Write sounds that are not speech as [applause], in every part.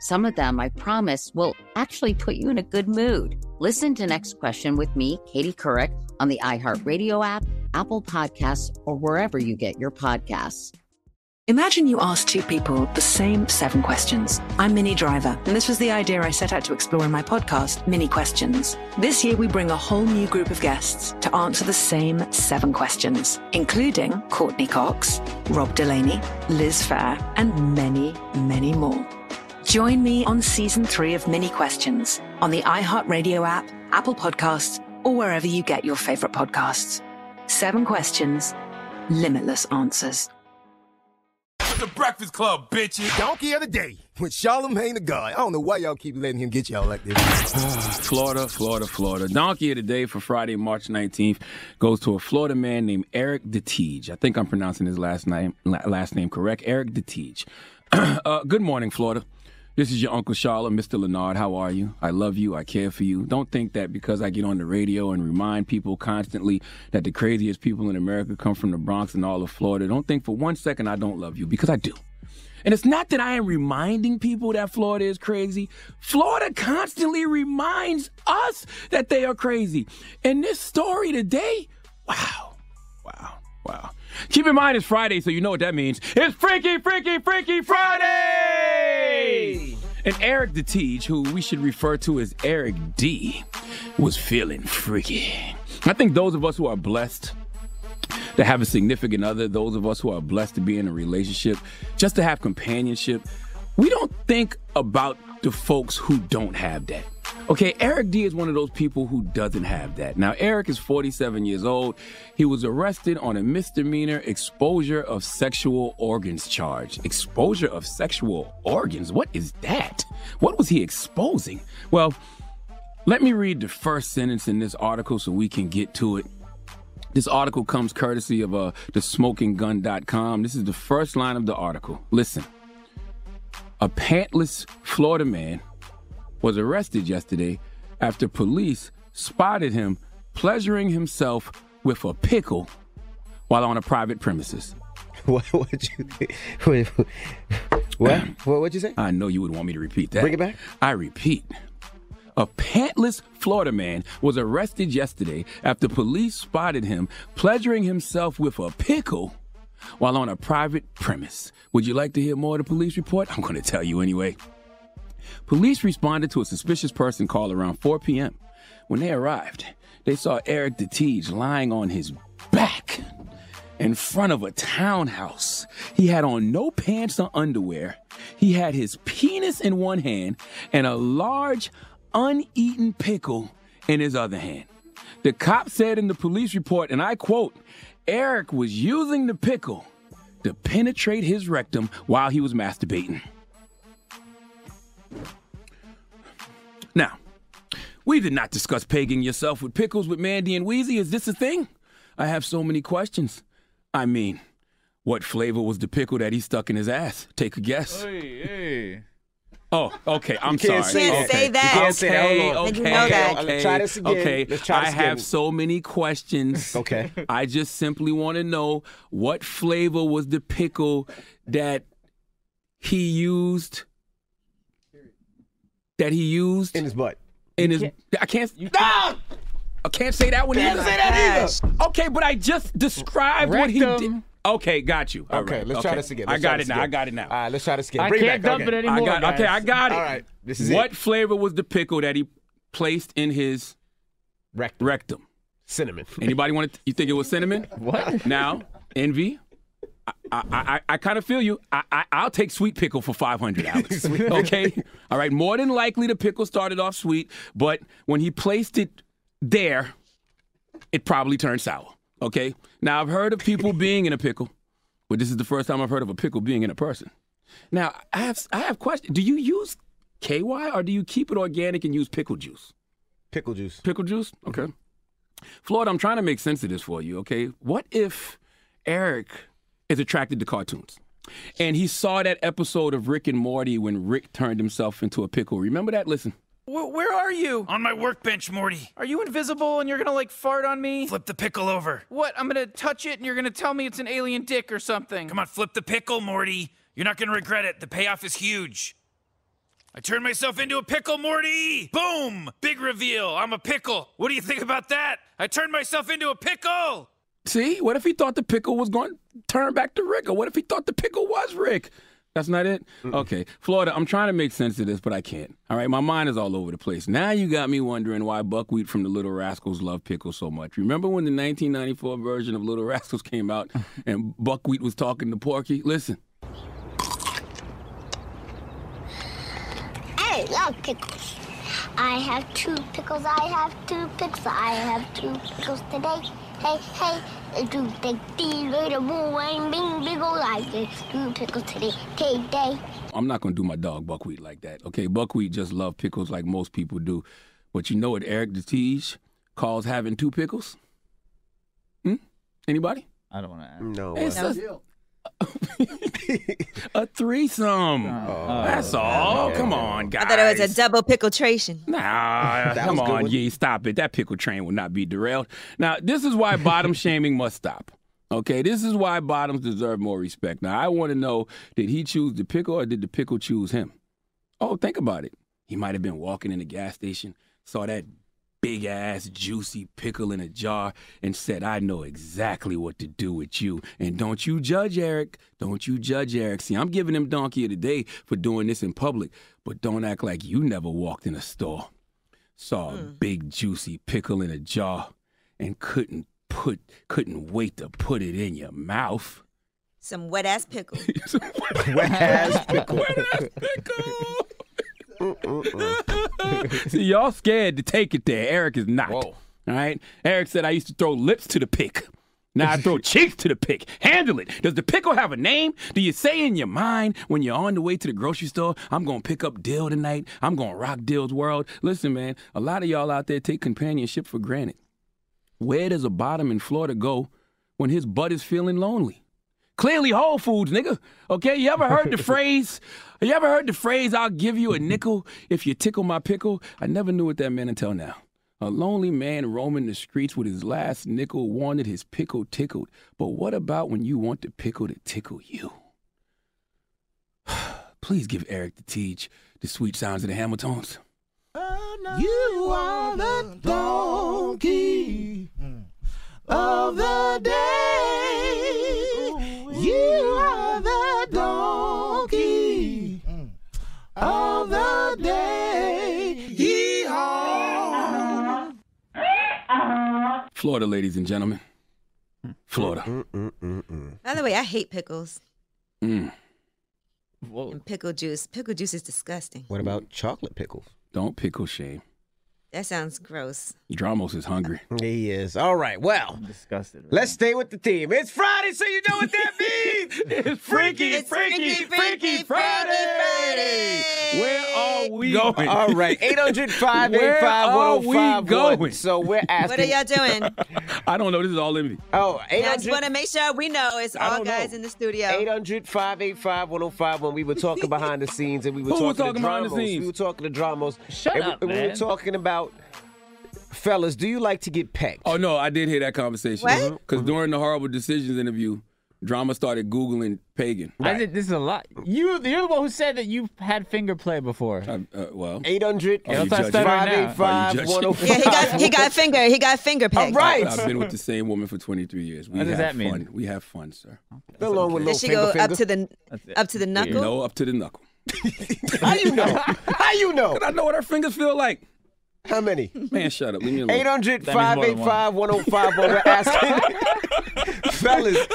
Some of them, I promise, will actually put you in a good mood. Listen to Next Question with me, Katie Couric, on the iHeartRadio app, Apple Podcasts, or wherever you get your podcasts. Imagine you ask two people the same seven questions. I'm Minnie Driver, and this was the idea I set out to explore in my podcast, Minnie Questions. This year, we bring a whole new group of guests to answer the same seven questions, including Courteney Cox, Rob Delaney, Liz Phair, and many, many more. Join me on season three of Minnie Questions on the iHeartRadio app, Apple Podcasts, or wherever you get your favorite podcasts. Seven questions, limitless answers. The Breakfast Club, bitches. Donkey of the day with Charlemagne the God. I don't know why y'all keep letting him get y'all like this. [sighs] Florida, Florida, Florida. Donkey of the day for Friday, March 19th goes to a Florida man named Eric DeTiege. I think I'm pronouncing his last name last name correct. Eric DeTiege. [clears throat] uh, good morning, Florida. This is your Uncle Charlotte, Mr. Lenard. How are you? I love you. I care for you. Don't think that because I get on the radio and remind people constantly that the craziest people in America come from the Bronx and all of Florida, don't think for one second I don't love you because I do. And it's not that I am reminding people that Florida is crazy. Florida constantly reminds us that they are crazy. And this story today, wow, wow, wow. Keep in mind it's Friday, so you know what that means. It's Freaky, Freaky, Freaky Friday! And Eric DeTiege, who we should refer to as Eric D, was feeling freaky. I think those of us who are blessed to have a significant other, those of us who are blessed to be in a relationship, just to have companionship, we don't think about the folks who don't have that. Okay, Eric D is one of those people who doesn't have that. Now, Eric is 47 years old. He was arrested on a misdemeanor exposure of sexual organs charge. Exposure of sexual organs? What is that? What was he exposing? Well, let me read the first sentence in this article so we can get to it. This article comes courtesy of uh, the smokinggun.com. This is the first line of the article. Listen. A pantless Florida man was arrested yesterday after police spotted him pleasuring himself with a pickle while on a private premises. [laughs] What would you wait, What? what would you say? I know you would want me to repeat that. Bring it back. I repeat. A pantless Florida man was arrested yesterday after police spotted him pleasuring himself with a pickle while on a private premise. Would you like to hear more of the police report? I'm going to tell you anyway. Police responded to a suspicious person call around 4 p.m. When they arrived, they saw Eric DeTiege lying on his back in front of a townhouse. He had on no pants or underwear. He had his penis in one hand and a large, uneaten pickle in his other hand. The cop said in the police report, and I quote, Eric was using the pickle to penetrate his rectum while he was masturbating. Now, we did not discuss pegging yourself with pickles with Mandy and Weezy. Is this a thing? I have so many questions. I mean, what flavor was the pickle that he stuck in his ass? Take a guess. Hey, hey. Oh, okay. I'm You can't sorry. say okay. that. Say that. You can't say that. Okay, okay, you know that? okay. Let's try this again. Okay. Let's try this I have again. so many questions. [laughs] Okay. I just simply want to know what flavor was the pickle that he used. That he used in his butt. In his, I can't. Ah! I can't say that one Can't either. say that either. Okay, but I just described what he did. Rectum. Okay, got you. All Okay, right, let's try this again. I Let's try got this it now. I got it now. All right, let's try this again. I Bring can't back. dump okay. it anymore. I got okay. I got it. All right, this is it. what it. flavor was the pickle that he placed in his Rectum. rectum? Cinnamon. Anybody want to? You think it was cinnamon? What? Now, envy. I, I, I, I kind of feel you. I, I, I'll take sweet pickle for five hundred [laughs] dollars. okay, all right. More than likely, the pickle started off sweet, but when he placed it there, it probably turned sour. Okay. Now I've heard of people [laughs] being in a pickle, but this is the first time I've heard of a pickle being in a person. Now I have I have question. Do you use KY or do you keep it organic and use pickle juice? Pickle juice. Pickle juice? Okay. Florida, I'm trying to make sense of this for you, okay? What if Eric is attracted to cartoons? And he saw that episode of Rick and Morty when Rick turned himself into a pickle. Remember that? Listen. Where, where are you? On my workbench, Morty. Are you invisible and you're gonna like fart on me? Flip the pickle over. What? I'm gonna touch it and you're gonna tell me it's an alien dick or something. Come on, flip the pickle, Morty. You're not gonna regret it. The payoff is huge. I turned myself into a pickle, Morty! Boom! Big reveal. I'm a pickle. What do you think about that? I turned myself into a pickle! See? What if he thought the pickle was going to turn back to Rick? Or what if he thought the pickle was Rick? That's not it? Okay. Florida, I'm trying to make sense of this, but I can't. All right, my mind is all over the place. Now you got me wondering why Buckwheat from the Little Rascals love pickles so much. Remember when the 1994 version of Little Rascals came out [laughs] and Buckwheat was talking to Porky? Listen. I love pickles. I have two pickles. I have two pickles. I have two pickles today. Hey, hey, two big D little boo and bing pickle. I get two pickles today. Today. I'm not going to do my dog Buckwheat like that. Okay, Buckwheat just love pickles like most people do. But you know what Eric DeTiege calls having two pickles? Hmm? Anybody? I don't want to ask. No. It's a, a threesome. Oh, that's oh, all. Come on, guys. I thought it was a double pickltration. Nah, That come was a good on, one. yeah, stop it. That pickle train will not be derailed. Now, this is why bottom [laughs] shaming must stop. Okay, this is why bottoms deserve more respect. Now, I want to know did he choose the pickle or did the pickle choose him? Oh, think about it. He might have been walking in the gas station, saw that big ass juicy pickle in a jar, and said, I know exactly what to do with you. And don't you judge Eric. Don't you judge Eric. See, I'm giving him donkey of the day for doing this in public, but don't act like you never walked in a store, saw a mm. big juicy pickle in a jar, and couldn't put couldn't wait to put it in your mouth. Some wet ass pickle. [laughs] [laughs] Wet ass pickle. [laughs] Mm, mm, [laughs] See, y'all scared to take it there. Eric is not. All right. Eric said I used to throw lips to the pick. Now I throw [laughs] cheeks to the pick. Handle it. Does the pickle have a name? Do you say in your mind when you're on the way to the grocery store, I'm gonna pick up Dill tonight. I'm gonna rock Dill's world. Listen, man, a lot of y'all out there take companionship for granted. Where does a bottom in Florida go when his butt is feeling lonely? Clearly Whole Foods, nigga. Okay, you ever heard the [laughs] phrase? You ever heard the phrase, I'll give you a nickel if you tickle my pickle? I never knew what that meant until now. A lonely man roaming the streets with his last nickel wanted his pickle tickled. But what about when you want the pickle to tickle you? [sighs] Please give Eric DeTiege the sweet sounds of the Hamiltons. You are the donkey of the day. Florida, ladies and gentlemen. Florida. Mm, mm, mm, By the way, I hate pickles Mm. and pickle juice. Pickle juice is disgusting. What about chocolate pickles? Don't pickle shame. That sounds gross. Dramos is hungry. [laughs] He is. All right. Well, disgusted. let's stay with the theme. It's Friday, so you know what that [laughs] means. it's freaky, It's freaky, freaky, Friday. Where are we going? All right. 800 Where are we 585 going? So we're asking. What are y'all doing? [laughs] I don't know. This is all in me. Oh, I just want to make sure we know it's all guys in the studio. 800 585 105 when we were talking behind the scenes and we were Who talking, was talking to behind the Dramos. scenes? We were talking to Dramos. Shut and we- up, and we were talking about, fellas, do you like to get pecked? Oh no, I did hear that conversation. What? Mm-hmm. Because during the horrible decisions interview, Drama started Googling pegging. I did, this is a lot. You, you're the one who said that you've had finger play before. Uh, uh, well, 800 Are you judging? 585 Are you judging? 105. Yeah, he got he got finger he got finger pegged. Right. I've been with the same woman for 23 years. We What does have that mean? fun. We have fun, sir. Along with Did little she finger go up finger. to the up to the knuckle? No, up to the knuckle. How you know? How you know? I know what our fingers feel like. How many? Man, shut up. Leave me alone. 800 That means more than one. 585 105. We're asking, fellas,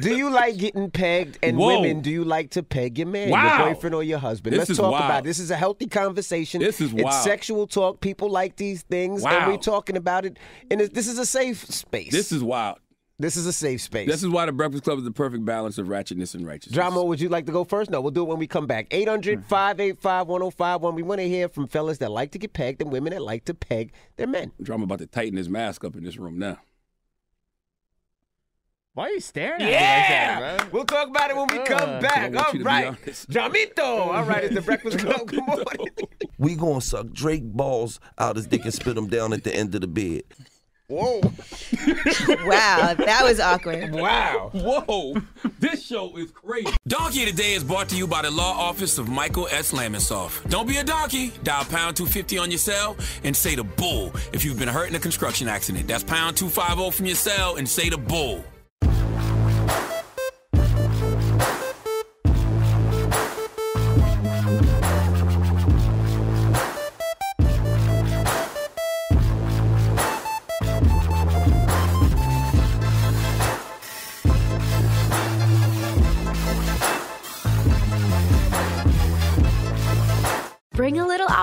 do you like getting pegged? And Whoa. women, do you like to peg your man, Wow. your boyfriend, or your husband? This Let's talk wild. about it. This is a healthy conversation. This is It's sexual talk. People like these things, and we're talking about it. And this is a safe space. This is wild. This is a safe space. This is why the Breakfast Club is the perfect balance of ratchetness and righteousness. Drama, would you like to go first? No, we'll do it when we come back. 800 585 1051. We want to hear from fellas that like to get pegged and women that like to peg their men. Drama about to tighten his mask up in this room now. Why are you staring at Yeah! me like that, bro? We'll talk about it when we come Uh, back. I want All you to be right. honest. Jamito. All right, it's the [laughs] Breakfast Club. Good morning. [laughs] We gonna suck Drake balls out his dick and spit them down at the end of the bed. Whoa. [laughs] Wow, that was awkward. Wow. Whoa. This show is crazy. Donkey today is brought to you by the law office of Michael S. Lamonsoff. Don't be a donkey. Dial pound 250 on your cell and say the bull if you've been hurt in a construction accident. That's pound 250 from your cell and say the bull.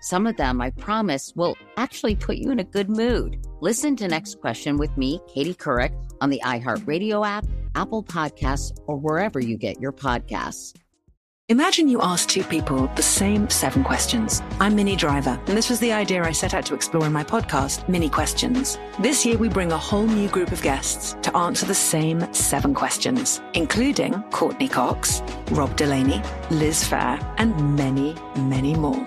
Some of them, I promise, will actually put you in a good mood. Listen to Next Question with me, Katie Couric, on the iHeartRadio app, Apple Podcasts, or wherever you get your podcasts. Imagine you ask two people the same seven questions. I'm Minnie Driver, and this was the idea I set out to explore in my podcast, Minnie Questions. This year, we bring a whole new group of guests to answer the same seven questions, including Courteney Cox, Rob Delaney, Liz Phair, and many, many more.